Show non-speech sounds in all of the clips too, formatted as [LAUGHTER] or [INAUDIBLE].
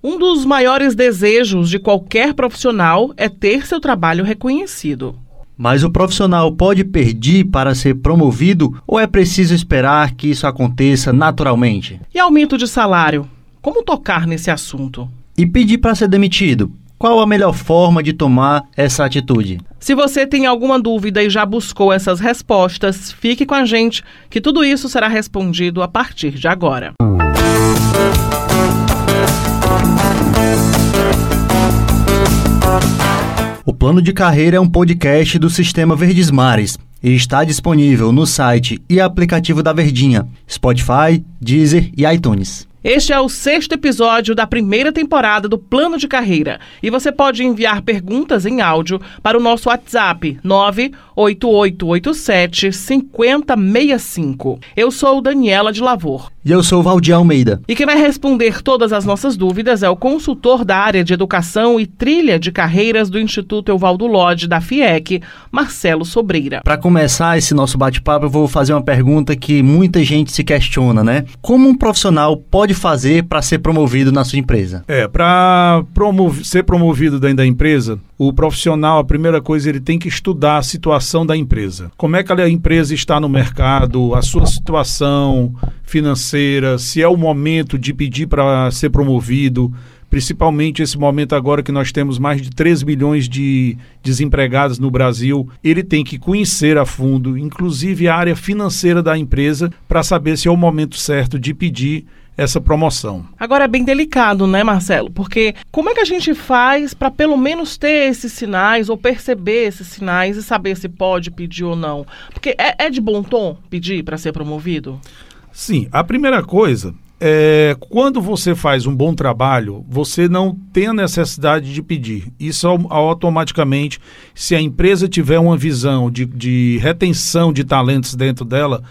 Um dos maiores desejos de qualquer profissional é ter seu trabalho reconhecido. Mas o profissional pode pedir para ser promovido ou é preciso esperar que isso aconteça naturalmente? E aumento de salário? Como tocar nesse assunto? E pedir para ser demitido? Qual a melhor forma de tomar essa atitude? Se você tem alguma dúvida e já buscou essas respostas, fique com a gente, que tudo isso será respondido a partir de agora. O Plano de Carreira é um podcast do Sistema Verdes Mares e está disponível no site e aplicativo da Verdinha, Spotify, Deezer e iTunes. Este é o sexto episódio da primeira temporada do Plano de Carreira e você pode enviar perguntas em áudio para o nosso WhatsApp 98887 5065. Eu sou Daniela de Lavor. E eu sou Valdir Almeida. E quem vai responder todas as nossas dúvidas é o consultor da área de educação e trilha de carreiras do Instituto Evaldo Lodge da FIEC, Marcelo Sobreira. Para começar esse nosso bate-papo, eu vou fazer uma pergunta que muita gente se questiona, né? Como um profissional pode pode fazer para ser promovido na sua empresa? É, para ser promovido dentro da empresa, o profissional, a primeira coisa, ele tem que estudar a situação da empresa. Como é que a empresa está no mercado, a sua situação financeira, se é o momento de pedir para ser promovido principalmente esse momento agora que nós temos mais de 3 milhões de desempregados no Brasil, ele tem que conhecer a fundo, inclusive a área financeira da empresa, para saber se é o momento certo de pedir essa promoção. Agora é bem delicado, né, Marcelo? Porque como é que a gente faz para pelo menos ter esses sinais ou perceber esses sinais e saber se pode pedir ou não? Porque é, é de bom tom pedir para ser promovido? Sim, a primeira coisa é, quando você faz um bom trabalho, você não tem a necessidade de pedir. Isso automaticamente, se a empresa tiver uma visão de, de retenção de talentos dentro dela,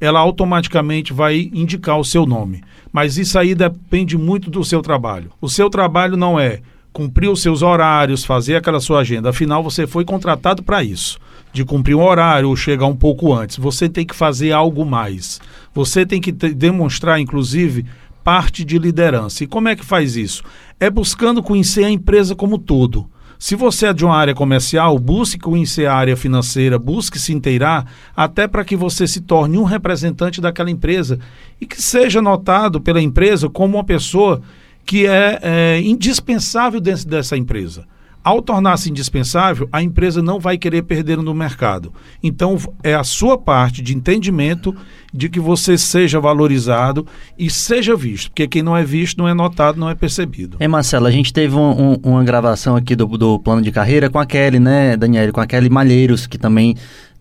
ela automaticamente vai indicar o seu nome. Mas isso aí depende muito do seu trabalho. O seu trabalho não é cumprir os seus horários, fazer aquela sua agenda. Afinal, você foi contratado para isso, de cumprir um horário ou chegar um pouco antes. Você tem que fazer algo mais. Você tem que demonstrar, inclusive, parte de liderança. E como é que faz isso? É buscando conhecer a empresa como todo. Se você é de uma área comercial, busque conhecer a área financeira, busque se inteirar, até para que você se torne um representante daquela empresa e que seja notado pela empresa como uma pessoa que é, é indispensável dentro dessa empresa. Ao tornar-se indispensável, a empresa não vai querer perder no mercado. Então, é a sua parte de entendimento de que você seja valorizado e seja visto. Porque quem não é visto não é notado, não é percebido. É, Marcelo, a gente teve um, um, uma gravação aqui do, do plano de carreira com a Kelly, né, Daniela? Com a Kelly Malheiros, que também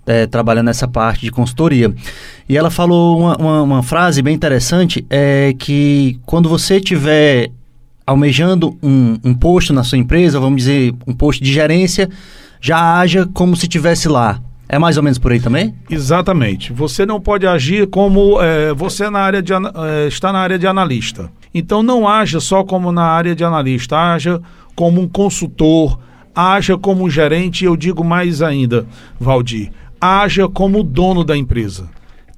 é, trabalha nessa parte de consultoria. E ela falou uma, uma, uma frase bem interessante, é que quando você tiver almejando um, um posto na sua empresa, vamos dizer, um posto de gerência, já haja como se tivesse lá. É mais ou menos por aí também? Exatamente. Você não pode agir como é, você na área de, é, está na área de analista. Então não haja só como na área de analista, haja como um consultor, haja como um gerente, eu digo mais ainda, Valdir, haja como dono da empresa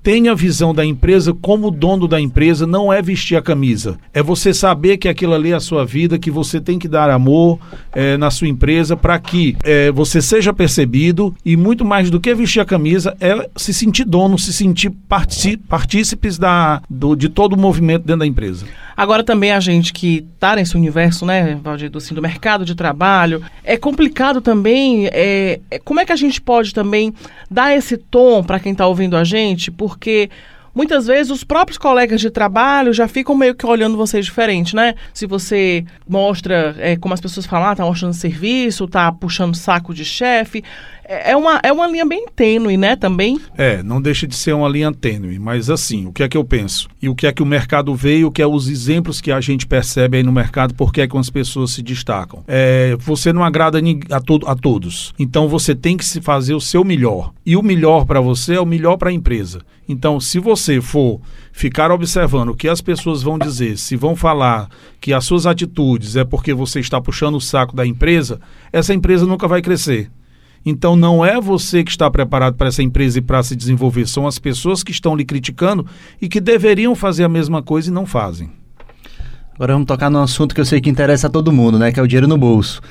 tenha a visão da empresa como dono da empresa, não é vestir a camisa. É você saber que aquilo ali é a sua vida, que você tem que dar amor é, na sua empresa para que é, você seja percebido e muito mais do que vestir a camisa é se sentir dono, se sentir partícipes da, do, de todo o movimento dentro da empresa. Agora também a gente que está nesse universo, né, Valdir, assim, do mercado de trabalho, é complicado também, é, é, como é que a gente pode também dar esse tom para quem está ouvindo a gente, porque muitas vezes os próprios colegas de trabalho já ficam meio que olhando vocês diferente, né? Se você mostra, é, como as pessoas falam, ah, tá mostrando serviço, tá puxando saco de chefe, é, é uma, é uma linha bem tênue, né, também? É, não deixa de ser uma linha tênue, mas assim, o que é que eu penso? E o que é que o mercado vê e o que é os exemplos que a gente percebe aí no mercado, porque é que as pessoas se destacam. É, você não agrada a, to a todos, então você tem que se fazer o seu melhor. E o melhor para você é o melhor para a empresa. Então, se você for ficar observando o que as pessoas vão dizer, se vão falar que as suas atitudes é porque você está puxando o saco da empresa, essa empresa nunca vai crescer. Então não é você que está preparado para essa empresa e para se desenvolver, são as pessoas que estão lhe criticando e que deveriam fazer a mesma coisa e não fazem. Agora vamos tocar num assunto que eu sei que interessa a todo mundo, né? Que é o dinheiro no bolso.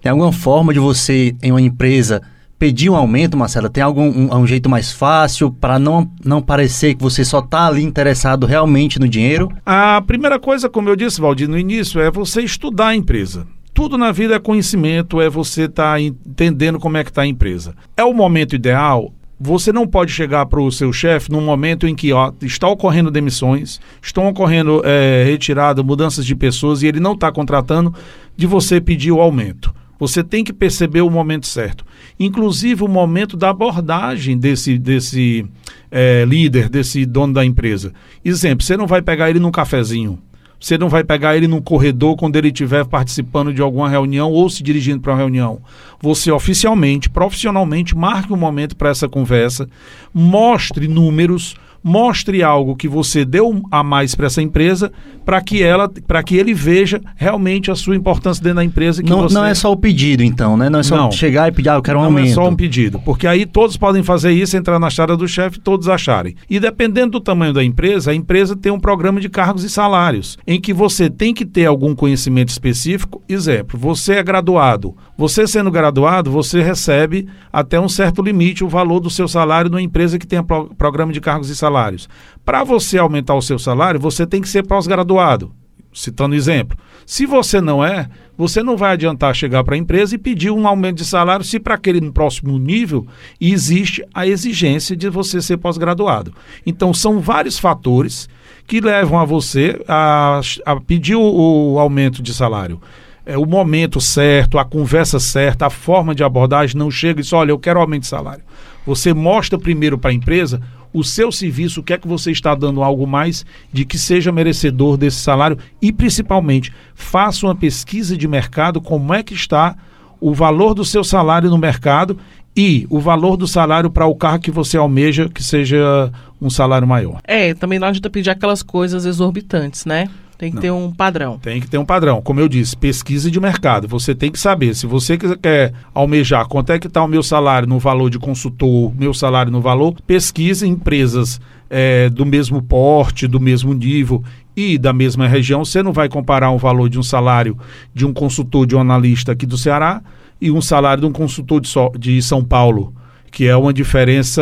Tem alguma forma de você, em uma empresa, pedir um aumento, Marcela? Tem algum um, um jeito mais fácil para não, não parecer que você só está ali interessado realmente no dinheiro? A primeira coisa, como eu disse, Valdir, no início, é você estudar a empresa. Tudo na vida é conhecimento, é você estar tá entendendo como é que está a empresa. É o momento ideal? Você não pode chegar para o seu chefe num momento em que ó, está ocorrendo demissões, estão ocorrendo é, retirada, mudanças de pessoas e ele não está contratando, de você pedir o aumento. Você tem que perceber o momento certo. Inclusive o momento da abordagem desse, desse é, líder, desse dono da empresa. Exemplo, você não vai pegar ele num cafezinho. Você não vai pegar ele num corredor quando ele estiver participando de alguma reunião ou se dirigindo para uma reunião. Você oficialmente, profissionalmente, marque um momento para essa conversa, mostre números, mostre algo que você deu a mais para essa empresa para que ela para que ele veja realmente a sua importância dentro da empresa que não, você... não é só o pedido então né? Não é só não. chegar e pedir ah, eu quero um não aumento. é só um pedido porque aí todos podem fazer isso entrar na chara do chefe todos acharem. E dependendo do tamanho da empresa a empresa tem um programa de cargos e salários em que você tem que ter algum conhecimento específico. Exemplo você é graduado. Você sendo graduado você recebe até um certo limite o valor do seu salário numa empresa que tem pro programa de cargos e salários salários. Para você aumentar o seu salário, você tem que ser pós-graduado. Citando exemplo. Se você não é, você não vai adiantar chegar para a empresa e pedir um aumento de salário se para aquele próximo nível existe a exigência de você ser pós-graduado. Então, são vários fatores que levam a você a, a pedir o, o aumento de salário é, o momento certo, a conversa certa, a forma de abordagem não chega e diz, olha, eu quero aumento de salário. Você mostra primeiro para a empresa o seu serviço, o que é que você está dando algo mais de que seja merecedor desse salário e principalmente faça uma pesquisa de mercado, como é que está o valor do seu salário no mercado e o valor do salário para o carro que você almeja que seja um salário maior. É, também não adianta pedir aquelas coisas exorbitantes, né? Tem que Não. ter um padrão. Tem que ter um padrão. Como eu disse, pesquisa de mercado. Você tem que saber. Se você quer almejar quanto é que está o meu salário no valor de consultor, meu salário no valor, pesquise empresas é, do mesmo porte, do mesmo nível e da mesma região. Você não vai comparar um valor de um salário de um consultor, de um analista aqui do Ceará e um salário de um consultor de, so de São Paulo, que é uma diferença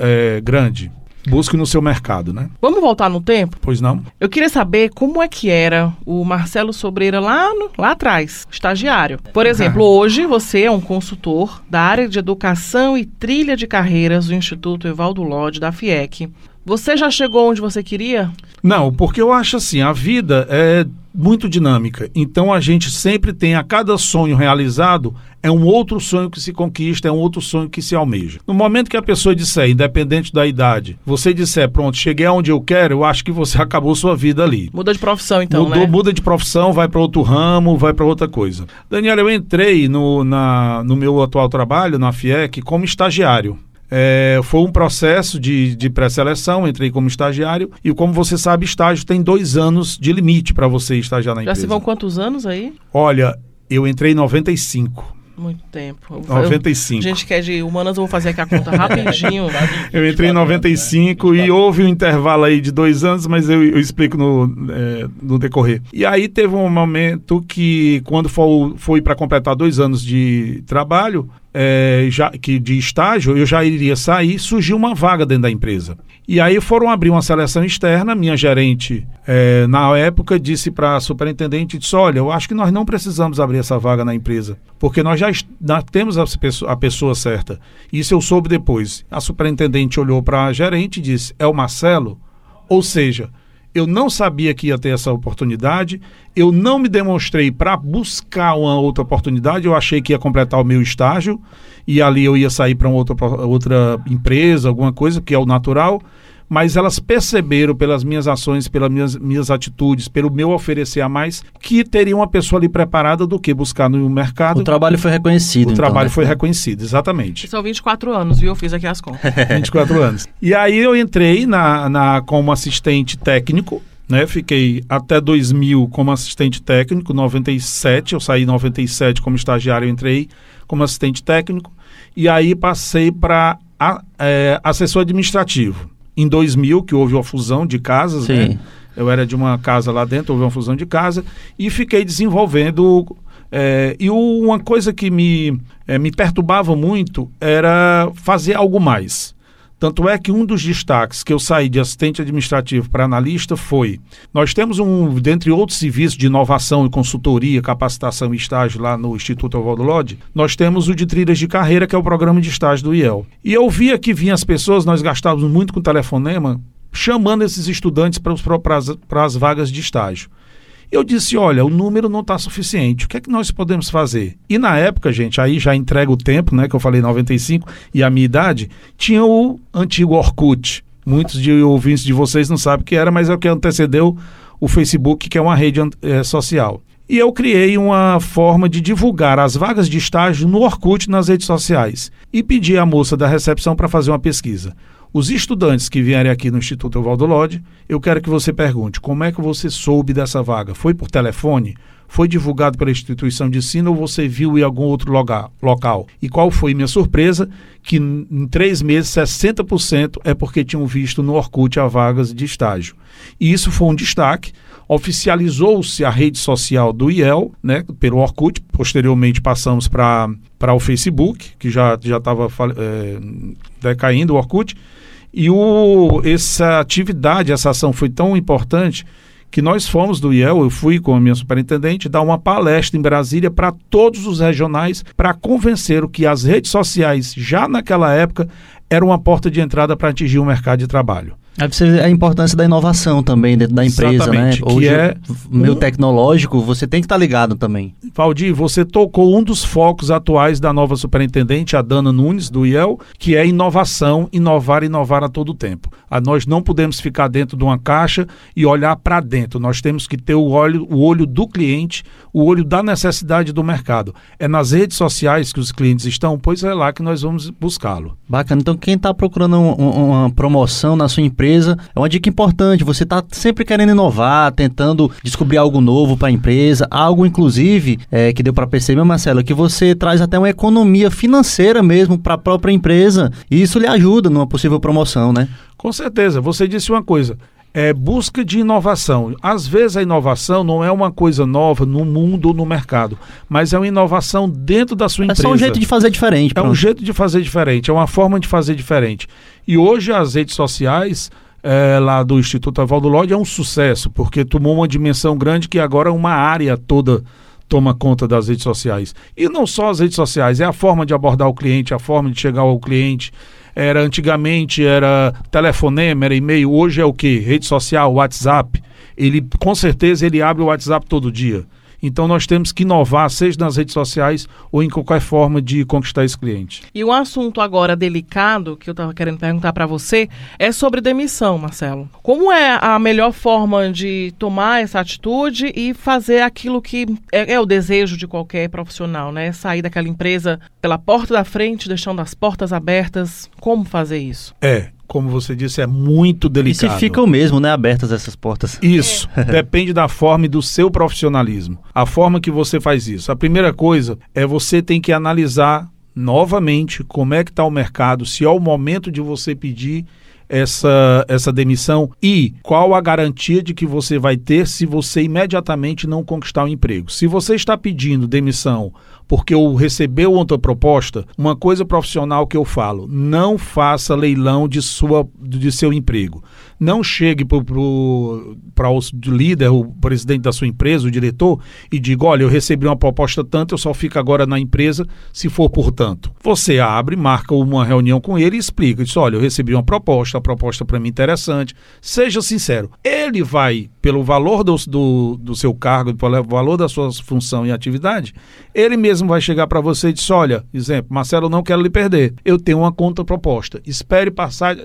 é, grande. Busque no seu mercado, né? Vamos voltar no tempo? Pois não. Eu queria saber como é que era o Marcelo Sobreira lá, no, lá atrás, estagiário. Por exemplo, ah. hoje você é um consultor da área de educação e trilha de carreiras do Instituto Evaldo Lodge, da FIEC. Você já chegou onde você queria? Não, porque eu acho assim, a vida é muito dinâmica. Então a gente sempre tem a cada sonho realizado é um outro sonho que se conquista, é um outro sonho que se almeja. No momento que a pessoa disser, independente da idade, você disser, pronto, cheguei aonde eu quero, eu acho que você [LAUGHS] acabou sua vida ali. Muda de profissão então, Mudou, né? Muda de profissão, vai para outro ramo, vai para outra coisa. Daniela, eu entrei no, na, no meu atual trabalho, na FIEC, como estagiário. É, foi um processo de, de pré-seleção, entrei como estagiário e como você sabe, estágio tem dois anos de limite para você estagiar na Já empresa. Já se vão quantos anos aí? Olha, eu entrei em 95. Muito tempo. 95. gente que é de humanas, eu vou fazer aqui a conta rapidinho. [LAUGHS] eu entrei em 95 e houve um intervalo aí de dois anos, mas eu, eu explico no, é, no decorrer. E aí teve um momento que, quando foi, foi para completar dois anos de trabalho, é, já, que de estágio, eu já iria sair, surgiu uma vaga dentro da empresa. E aí foram abrir uma seleção externa, minha gerente, é, na época, disse para a superintendente, disse, olha, eu acho que nós não precisamos abrir essa vaga na empresa, porque nós já, temos a pessoa, a pessoa certa. Isso eu soube depois. A superintendente olhou para a gerente e disse, é o Marcelo? Ou seja, eu não sabia que ia ter essa oportunidade, eu não me demonstrei para buscar uma outra oportunidade, eu achei que ia completar o meu estágio e ali eu ia sair para outra, outra empresa, alguma coisa, que é o natural, mas elas perceberam pelas minhas ações, pelas minhas, minhas atitudes, pelo meu oferecer a mais, que teria uma pessoa ali preparada do que buscar no mercado. O trabalho foi reconhecido. O então, trabalho né? foi reconhecido, exatamente. São 24 anos, viu? Eu fiz aqui as contas. [LAUGHS] 24 anos. E aí eu entrei na, na, como assistente técnico, né? Fiquei até 2000 como assistente técnico, 97, eu saí em 97 como estagiário, entrei como assistente técnico, e aí passei para é, assessor administrativo em 2000, que houve a fusão de casas, né? Eu era de uma casa lá dentro, houve uma fusão de casa e fiquei desenvolvendo. É, e uma coisa que me, é, me perturbava muito era fazer algo mais. Tanto é que um dos destaques que eu saí de assistente administrativo para analista foi: nós temos um, dentre outros serviços de inovação e consultoria, capacitação e estágio lá no Instituto Oswaldo Lodge, nós temos o de trilhas de carreira, que é o programa de estágio do IEL. E eu via que vinham as pessoas, nós gastávamos muito com telefonema, chamando esses estudantes para as vagas de estágio. Eu disse: olha, o número não está suficiente. O que é que nós podemos fazer? E na época, gente, aí já entrega o tempo, né? Que eu falei 95 e a minha idade, tinha o antigo Orkut. Muitos de ouvintes de vocês não sabem o que era, mas é o que antecedeu o Facebook, que é uma rede é, social. E eu criei uma forma de divulgar as vagas de estágio no Orkut nas redes sociais. E pedi à moça da recepção para fazer uma pesquisa. Os estudantes que vierem aqui no Instituto Evaldo Lodge, eu quero que você pergunte como é que você soube dessa vaga? Foi por telefone? Foi divulgado pela instituição de ensino ou você viu em algum outro local? local? E qual foi minha surpresa? Que em três meses, 60% é porque tinham visto no Orkut a vagas de estágio. E isso foi um destaque. Oficializou-se a rede social do IEL, né, pelo Orkut. Posteriormente passamos para o Facebook, que já estava é, decaindo o Orkut. E o, essa atividade, essa ação foi tão importante que nós fomos do IEL, eu fui com a minha superintendente, dar uma palestra em Brasília para todos os regionais para convencer o que as redes sociais, já naquela época, eram uma porta de entrada para atingir o mercado de trabalho. Aí você vê a importância da inovação também dentro da empresa, Exatamente, né? Hoje, é meio um... tecnológico, você tem que estar tá ligado também. Valdir, você tocou um dos focos atuais da nova superintendente, a Dana Nunes, do IEL, que é inovação, inovar, inovar a todo tempo. A, nós não podemos ficar dentro de uma caixa e olhar para dentro. Nós temos que ter o olho, o olho do cliente, o olho da necessidade do mercado. É nas redes sociais que os clientes estão, pois é lá que nós vamos buscá-lo. Bacana. Então, quem está procurando um, um, uma promoção na sua empresa, empresa. É uma dica importante. Você está sempre querendo inovar, tentando descobrir algo novo para a empresa, algo inclusive é, que deu para perceber, Marcelo, que você traz até uma economia financeira mesmo para a própria empresa. E isso lhe ajuda numa possível promoção, né? Com certeza. Você disse uma coisa é busca de inovação. Às vezes a inovação não é uma coisa nova no mundo ou no mercado, mas é uma inovação dentro da sua empresa. É só um jeito de fazer diferente. Pronto. É um jeito de fazer diferente, é uma forma de fazer diferente. E hoje as redes sociais é, lá do Instituto Avaldo Lodge é um sucesso, porque tomou uma dimensão grande que agora uma área toda toma conta das redes sociais. E não só as redes sociais, é a forma de abordar o cliente, a forma de chegar ao cliente. Era antigamente era telefonema, era e-mail, hoje é o que? Rede social, WhatsApp. Ele com certeza ele abre o WhatsApp todo dia. Então nós temos que inovar, seja nas redes sociais ou em qualquer forma de conquistar esse cliente. E um assunto agora delicado que eu estava querendo perguntar para você é sobre demissão, Marcelo. Como é a melhor forma de tomar essa atitude e fazer aquilo que é, é o desejo de qualquer profissional, né? Sair daquela empresa pela porta da frente, deixando as portas abertas. Como fazer isso? É, como você disse, é muito delicado. E se ficam mesmo, né, abertas essas portas. Isso, [LAUGHS] é. depende da forma e do seu profissionalismo. A forma que você faz isso. A primeira coisa é você tem que analisar novamente como é que está o mercado, se é o momento de você pedir essa, essa demissão e qual a garantia de que você vai ter se você imediatamente não conquistar o um emprego. Se você está pedindo demissão porque eu recebeu outra proposta, uma coisa profissional que eu falo, não faça leilão de, sua, de seu emprego. Não chegue para o líder, o presidente da sua empresa, o diretor, e diga, olha, eu recebi uma proposta tanto, eu só fico agora na empresa se for por tanto. Você abre, marca uma reunião com ele e explica, diz, olha, eu recebi uma proposta, a proposta para mim é interessante. Seja sincero, ele vai, pelo valor do, do, do seu cargo, pelo valor da sua função e atividade, ele mesmo vai chegar para você e diz: olha, exemplo, Marcelo, não quero lhe perder. Eu tenho uma conta proposta. Espere passar,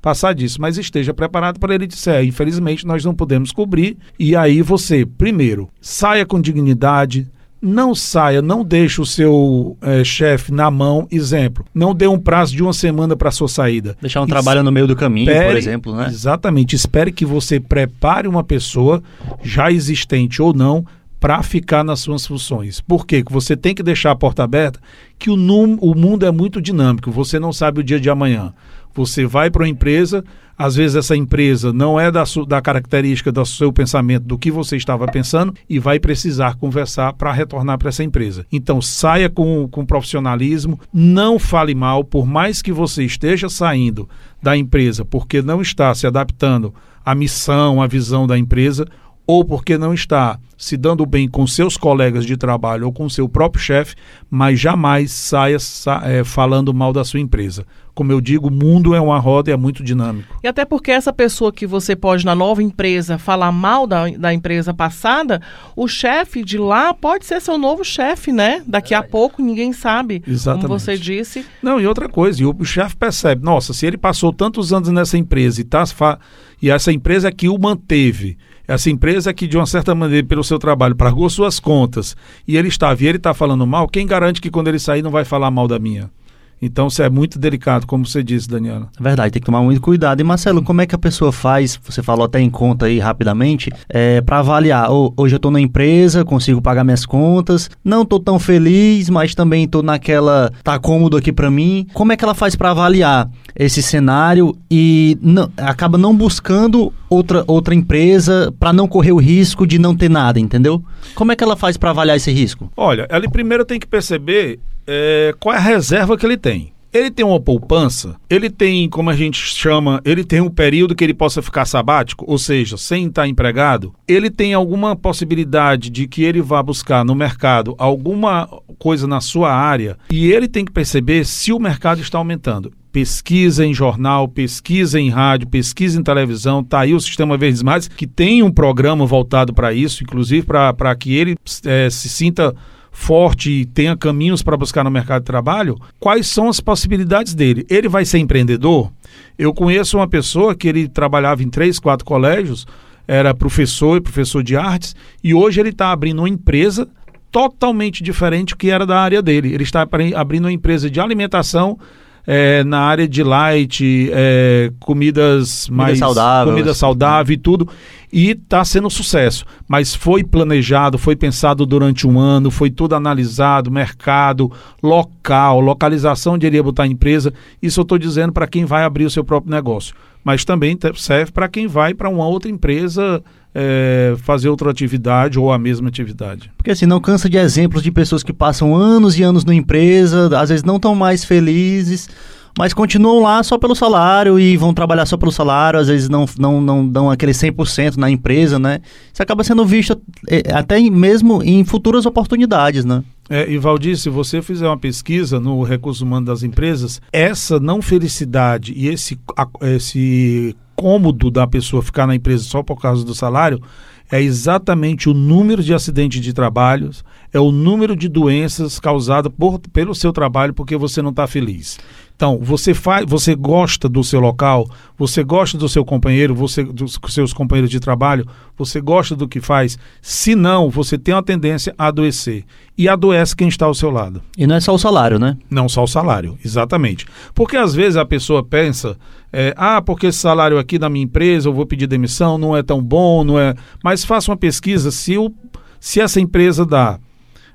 passar disso, mas esteja preparado para ele dizer: infelizmente nós não podemos cobrir. E aí você, primeiro, saia com dignidade, não saia, não deixe o seu é, chefe na mão. Exemplo, não dê um prazo de uma semana para sua saída. Deixar um trabalho no meio do caminho, por exemplo, né? Exatamente. Espere que você prepare uma pessoa, já existente ou não, para ficar nas suas funções. Por quê? Você tem que deixar a porta aberta, que o, o mundo é muito dinâmico, você não sabe o dia de amanhã. Você vai para uma empresa, às vezes essa empresa não é da, da característica do seu pensamento, do que você estava pensando, e vai precisar conversar para retornar para essa empresa. Então saia com, com profissionalismo, não fale mal, por mais que você esteja saindo da empresa porque não está se adaptando à missão, à visão da empresa, ou porque não está se dando bem com seus colegas de trabalho ou com seu próprio chefe, mas jamais saia sa é, falando mal da sua empresa. Como eu digo, o mundo é uma roda e é muito dinâmico. E até porque essa pessoa que você pode, na nova empresa, falar mal da, da empresa passada, o chefe de lá pode ser seu novo chefe, né? Daqui a pouco ninguém sabe, Exatamente. como você disse. Não, e outra coisa, e o, o chefe percebe, nossa, se ele passou tantos anos nessa empresa e, tá, e essa empresa que o manteve, essa empresa que, de uma certa maneira, pelo seu trabalho, pagou suas contas e ele estava e ele está falando mal, quem garante que quando ele sair não vai falar mal da minha? Então, isso é muito delicado, como você disse, Daniela. É verdade, tem que tomar muito cuidado. E, Marcelo, como é que a pessoa faz, você falou até em conta aí rapidamente, é, para avaliar, oh, hoje eu estou na empresa, consigo pagar minhas contas, não estou tão feliz, mas também estou naquela, tá cômodo aqui para mim. Como é que ela faz para avaliar esse cenário e não, acaba não buscando outra, outra empresa para não correr o risco de não ter nada, entendeu? Como é que ela faz para avaliar esse risco? Olha, ela primeiro tem que perceber é, qual é a reserva que ele tem. Ele tem uma poupança, ele tem, como a gente chama, ele tem um período que ele possa ficar sabático, ou seja, sem estar empregado. Ele tem alguma possibilidade de que ele vá buscar no mercado alguma coisa na sua área e ele tem que perceber se o mercado está aumentando pesquisa em jornal, pesquisa em rádio, pesquisa em televisão. Tá aí o Sistema Verdes Mares, que tem um programa voltado para isso, inclusive para que ele é, se sinta forte e tenha caminhos para buscar no mercado de trabalho, quais são as possibilidades dele? Ele vai ser empreendedor? Eu conheço uma pessoa que ele trabalhava em três, quatro colégios, era professor e professor de artes, e hoje ele está abrindo uma empresa totalmente diferente do que era da área dele. Ele está abrindo uma empresa de alimentação é, na área de light, é, comidas mais comida saudável, comida saudável e tudo, e está sendo um sucesso. Mas foi planejado, foi pensado durante um ano, foi tudo analisado, mercado, local, localização onde iria botar a empresa. Isso eu estou dizendo para quem vai abrir o seu próprio negócio. Mas também serve para quem vai para uma outra empresa é, fazer outra atividade ou a mesma atividade. Porque assim, não cansa de exemplos de pessoas que passam anos e anos na empresa, às vezes não estão mais felizes, mas continuam lá só pelo salário e vão trabalhar só pelo salário, às vezes não, não, não dão aquele 100% na empresa, né? Isso acaba sendo visto é, até mesmo em futuras oportunidades, né? É, e Valdir, se você fizer uma pesquisa no recurso humano das empresas, essa não felicidade e esse, esse cômodo da pessoa ficar na empresa só por causa do salário é exatamente o número de acidentes de trabalho, é o número de doenças causadas por, pelo seu trabalho porque você não está feliz. Então, você faz, você gosta do seu local, você gosta do seu companheiro, você dos seus companheiros de trabalho, você gosta do que faz. Se não, você tem uma tendência a adoecer. E adoece quem está ao seu lado. E não é só o salário, né? Não só o salário, exatamente. Porque às vezes a pessoa pensa, é, ah, porque esse salário aqui da minha empresa, eu vou pedir demissão, não é tão bom, não é. Mas faça uma pesquisa se, o, se essa empresa dá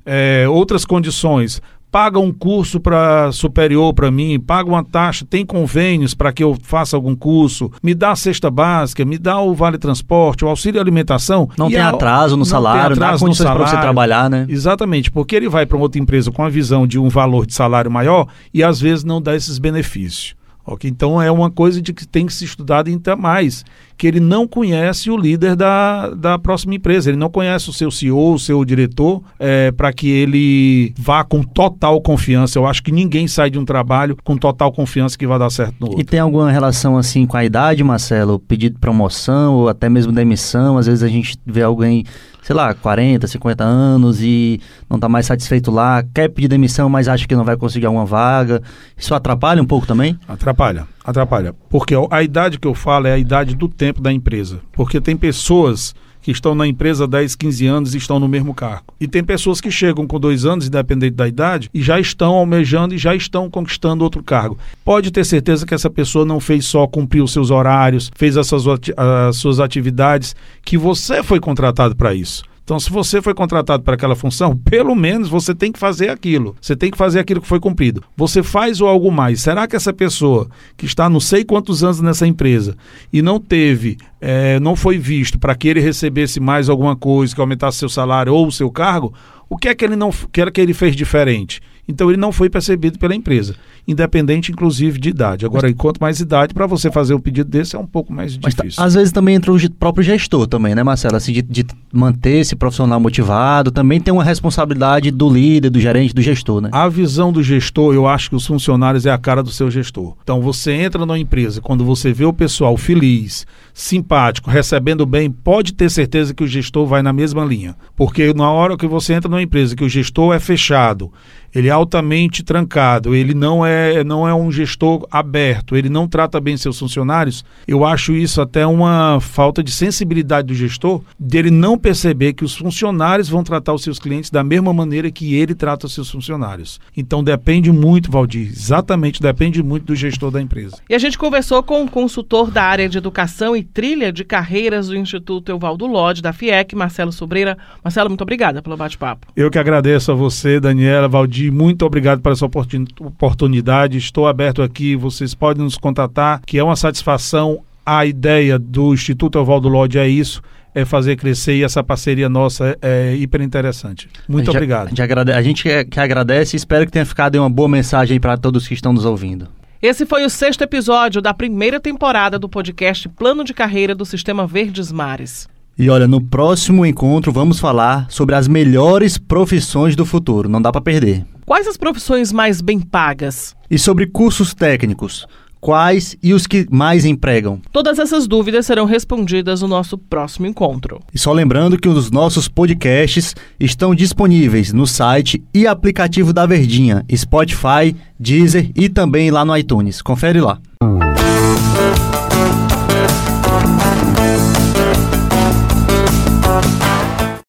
é, outras condições paga um curso para superior para mim, paga uma taxa, tem convênios para que eu faça algum curso, me dá a cesta básica, me dá o vale transporte, o auxílio alimentação. Não tem a, atraso no salário, não atraso dá condições para você trabalhar, né? Exatamente, porque ele vai para outra empresa com a visão de um valor de salário maior e às vezes não dá esses benefícios. Okay? Então é uma coisa de que tem que se estudar ainda mais, que ele não conhece o líder da, da próxima empresa, ele não conhece o seu CEO, o seu diretor, é, para que ele vá com total confiança. Eu acho que ninguém sai de um trabalho com total confiança que vai dar certo no outro. E tem alguma relação assim com a idade, Marcelo? Pedido de promoção ou até mesmo demissão? Às vezes a gente vê alguém sei lá, 40, 50 anos e não está mais satisfeito lá, quer pedir demissão, mas acha que não vai conseguir alguma vaga. Isso atrapalha um pouco também? Atrapalha, atrapalha. Porque a idade que eu falo é a idade do tempo da empresa. Porque tem pessoas que estão na empresa há 10, 15 anos e estão no mesmo cargo. E tem pessoas que chegam com dois anos, independente da idade, e já estão almejando e já estão conquistando outro cargo. Pode ter certeza que essa pessoa não fez só cumprir os seus horários, fez as suas, as suas atividades, que você foi contratado para isso. Então, se você foi contratado para aquela função, pelo menos você tem que fazer aquilo. Você tem que fazer aquilo que foi cumprido. Você faz ou algo mais. Será que essa pessoa que está não sei quantos anos nessa empresa e não teve, é, não foi visto para que ele recebesse mais alguma coisa, que aumentasse seu salário ou seu cargo, o que é que ele não que era que ele fez diferente? Então ele não foi percebido pela empresa, independente inclusive de idade. Agora, Mas... quanto mais idade, para você fazer um pedido desse é um pouco mais tá, difícil. às vezes também entra o próprio gestor também, né, Marcelo? Assim, de, de, manter esse profissional motivado, também tem uma responsabilidade do líder, do gerente, do gestor, né? A visão do gestor, eu acho que os funcionários é a cara do seu gestor. Então você entra numa empresa, quando você vê o pessoal feliz, simpático, recebendo bem, pode ter certeza que o gestor vai na mesma linha. Porque na hora que você entra numa empresa que o gestor é fechado, ele é altamente trancado, ele não é, não é um gestor aberto, ele não trata bem seus funcionários, eu acho isso até uma falta de sensibilidade do gestor, dele não perceber que os funcionários vão tratar os seus clientes da mesma maneira que ele trata os seus funcionários. Então depende muito, Valdir, exatamente, depende muito do gestor da empresa. E a gente conversou com o um consultor da área de educação e trilha de carreiras do Instituto Evaldo Lodge, da FIEC, Marcelo Sobreira. Marcelo, muito obrigada pelo bate-papo. Eu que agradeço a você, Daniela, Valdir muito obrigado por essa oportunidade. Estou aberto aqui, vocês podem nos contatar, que é uma satisfação. A ideia do Instituto Evaldo Lodge é isso, é fazer crescer e essa parceria nossa é, é hiper interessante. Muito a obrigado. A gente, agrade, a gente que agradece e espero que tenha ficado uma boa mensagem para todos que estão nos ouvindo. Esse foi o sexto episódio da primeira temporada do podcast Plano de Carreira do Sistema Verdes Mares. E olha, no próximo encontro vamos falar sobre as melhores profissões do futuro. Não dá para perder. Quais as profissões mais bem pagas? E sobre cursos técnicos. Quais e os que mais empregam? Todas essas dúvidas serão respondidas no nosso próximo encontro. E só lembrando que os nossos podcasts estão disponíveis no site e aplicativo da Verdinha, Spotify, Deezer e também lá no iTunes. Confere lá.